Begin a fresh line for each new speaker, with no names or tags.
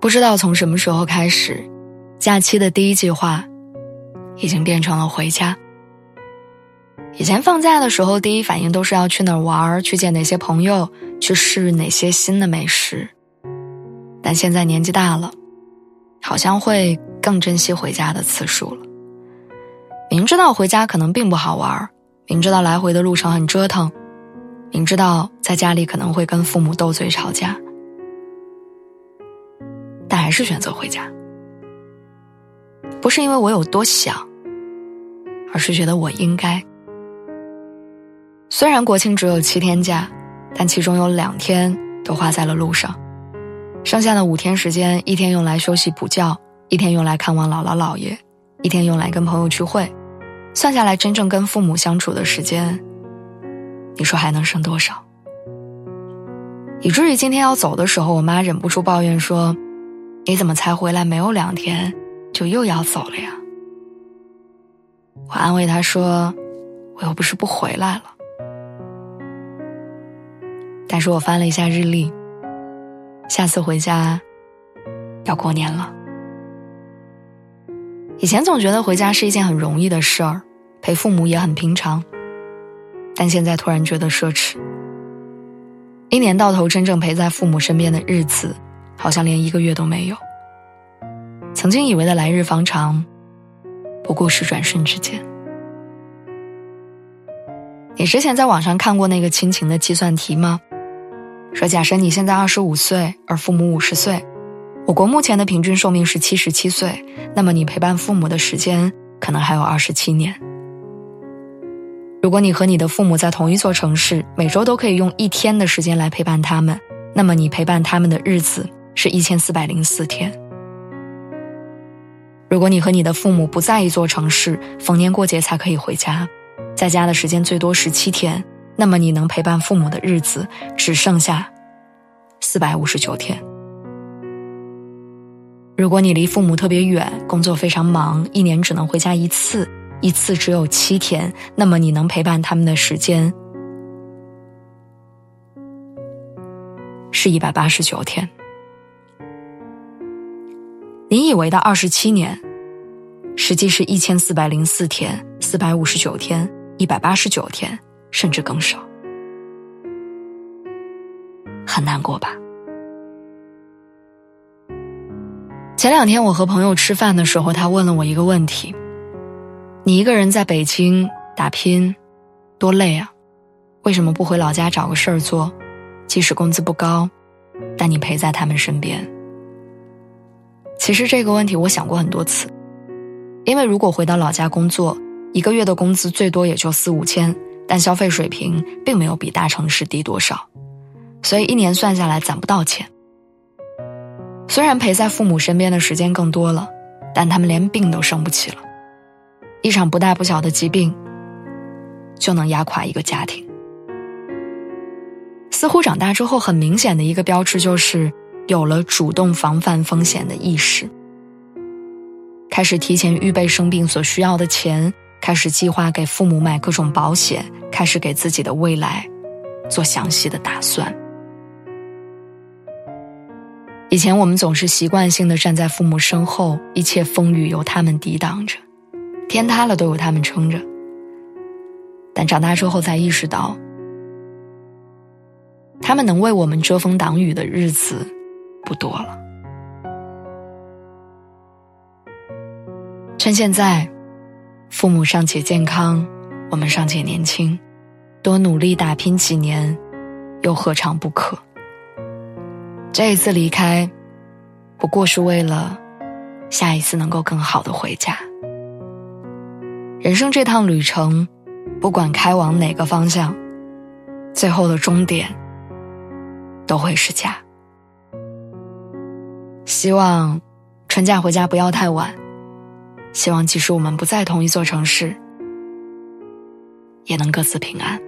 不知道从什么时候开始，假期的第一计划已经变成了回家。以前放假的时候，第一反应都是要去哪儿玩，去见哪些朋友，去试哪些新的美食。但现在年纪大了，好像会更珍惜回家的次数了。明知道回家可能并不好玩，明知道来回的路程很折腾，明知道在家里可能会跟父母斗嘴吵架。还是选择回家，不是因为我有多想，而是觉得我应该。虽然国庆只有七天假，但其中有两天都花在了路上，剩下的五天时间，一天用来休息补觉，一天用来看望姥姥姥爷，一天用来跟朋友聚会，算下来真正跟父母相处的时间，你说还能剩多少？以至于今天要走的时候，我妈忍不住抱怨说。你怎么才回来没有两天，就又要走了呀？我安慰他说：“我又不是不回来了。”但是我翻了一下日历，下次回家要过年了。以前总觉得回家是一件很容易的事儿，陪父母也很平常，但现在突然觉得奢侈。一年到头真正陪在父母身边的日子。好像连一个月都没有。曾经以为的来日方长，不过是转瞬之间。你之前在网上看过那个亲情的计算题吗？说假设你现在二十五岁，而父母五十岁，我国目前的平均寿命是七十七岁，那么你陪伴父母的时间可能还有二十七年。如果你和你的父母在同一座城市，每周都可以用一天的时间来陪伴他们，那么你陪伴他们的日子。是一千四百零四天。如果你和你的父母不在一座城市，逢年过节才可以回家，在家的时间最多十七天，那么你能陪伴父母的日子只剩下四百五十九天。如果你离父母特别远，工作非常忙，一年只能回家一次，一次只有七天，那么你能陪伴他们的时间是一百八十九天。你以为的二十七年，实际是一千四百零四天、四百五十九天、一百八十九天，甚至更少。很难过吧？前两天我和朋友吃饭的时候，他问了我一个问题：“你一个人在北京打拼，多累啊？为什么不回老家找个事儿做？即使工资不高，但你陪在他们身边。”其实这个问题我想过很多次，因为如果回到老家工作，一个月的工资最多也就四五千，但消费水平并没有比大城市低多少，所以一年算下来攒不到钱。虽然陪在父母身边的时间更多了，但他们连病都生不起了，一场不大不小的疾病就能压垮一个家庭。似乎长大之后，很明显的一个标志就是。有了主动防范风险的意识，开始提前预备生病所需要的钱，开始计划给父母买各种保险，开始给自己的未来做详细的打算。以前我们总是习惯性的站在父母身后，一切风雨由他们抵挡着，天塌了都有他们撑着。但长大之后才意识到，他们能为我们遮风挡雨的日子。不多了。趁现在，父母尚且健康，我们尚且年轻，多努力打拼几年，又何尝不可？这一次离开，不过是为了下一次能够更好的回家。人生这趟旅程，不管开往哪个方向，最后的终点都会是家。希望春假回家不要太晚。希望即使我们不在同一座城市，也能各自平安。